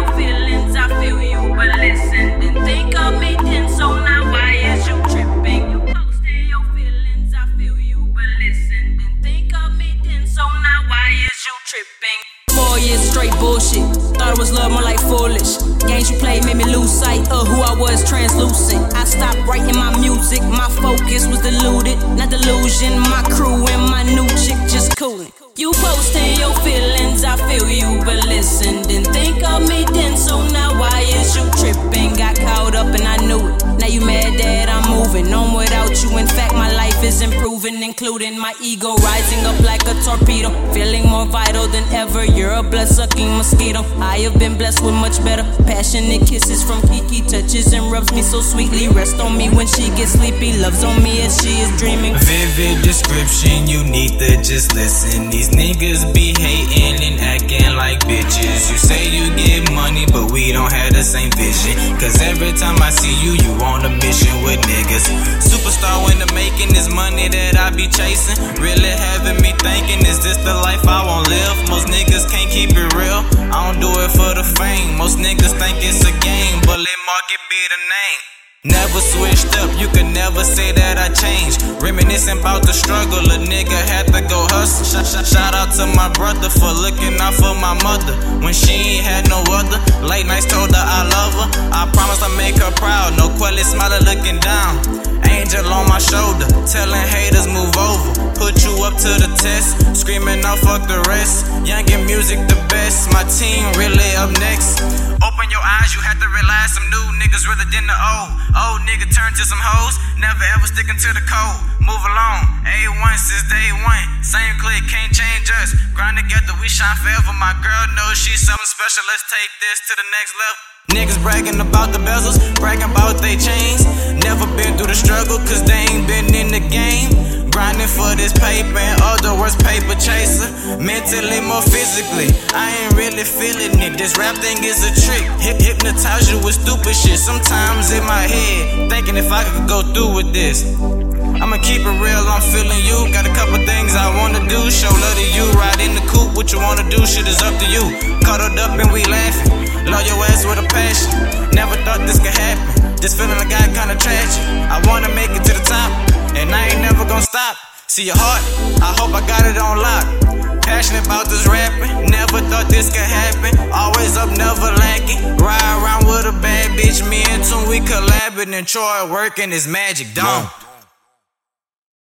I feel you, but listen. Think of me so now why is you tripping? Your I feel you, but listen. Think of me so now why is you tripping? Four years straight bullshit. Thought it was love, more like foolish. Games you played made me lose sight of who I was translucent. I stopped writing my music, my focus was diluted. Not delusion, my crew and my new chick just cooling. You posting your feelings, I feel you, but listen. Didn't think of me then, so now why is improving, including my ego rising up like a torpedo. Feeling more vital than ever. You're a blood sucking mosquito. I have been blessed with much better. Passionate kisses from Kiki, touches and rubs me so sweetly. Rest on me when she gets sleepy. Loves on me as she is dreaming. Vivid description, you need to just listen. These niggas be hating and acting like bitches. You say you get money, but we don't have the same vision. Cause every time I see you, you on a mission with niggas. Superstar when the making This money that I be chasing. Really having me thinking, is this the life I won't live? Most niggas can't keep it real. I don't do it for the fame. Most niggas think it's a game, but Lit Mark be the name. Never switched up, you can never say that I changed. Reminiscing about the struggle, a nigga had to go hustle. Shout out to my brother for looking out for my mother when she ain't had no other. Late nights told her I love her. Angel on my shoulder, telling haters move over. Put you up to the test, screaming out fuck the rest. Young and music the best, my team really up next. Open your eyes, you have to realize some new niggas rather than the old. Old nigga turn to some hoes, never ever sticking to the code. Move along, A1 since day one. Same click, can't change us. Grind together, we shine forever. My girl knows she's something special. Let's take this to the next level. Niggas bragging about the bezels, bragging about they chains. Never been through the struggle, cause they ain't been in the game. Grinding for this paper, in other words, paper chaser. Mentally, more physically, I ain't really feeling it. This rap thing is a trick. Hip hypnotize you with stupid shit. Sometimes in my head, thinking if I could go through with this. I'ma keep it real, I'm feeling you. Got a couple things I wanna do. Show love to you, ride in the coupe. What you wanna do, shit is up to you. Cuddled up and we laughing. Love your ass with a passion. Feeling I got kinda tragic. I wanna make it to the top, and I ain't never gonna stop. See your heart, I hope I got it on lock. Passionate about this rapping, never thought this could happen. Always up, never lacking. Ride around with a bad bitch, me and Tune, we collabing and Troy working his magic, don't.